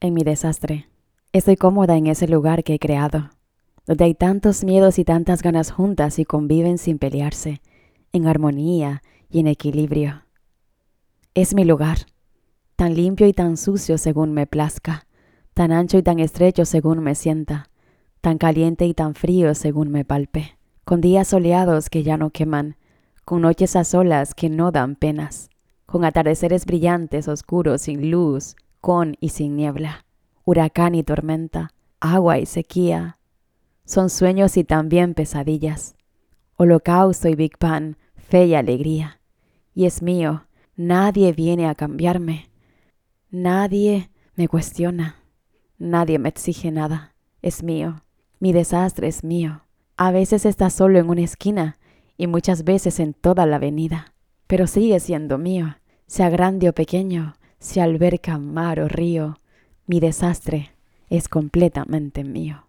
en mi desastre. Estoy cómoda en ese lugar que he creado, donde hay tantos miedos y tantas ganas juntas y conviven sin pelearse, en armonía y en equilibrio. Es mi lugar, tan limpio y tan sucio según me plazca, tan ancho y tan estrecho según me sienta, tan caliente y tan frío según me palpe, con días soleados que ya no queman, con noches a solas que no dan penas, con atardeceres brillantes, oscuros, sin luz, con y sin niebla huracán y tormenta, agua y sequía. Son sueños y también pesadillas, holocausto y Big Bang, fe y alegría. Y es mío, nadie viene a cambiarme, nadie me cuestiona, nadie me exige nada, es mío, mi desastre es mío. A veces está solo en una esquina y muchas veces en toda la avenida, pero sigue siendo mío, sea grande o pequeño, sea alberca, mar o río, mi desastre es completamente mío.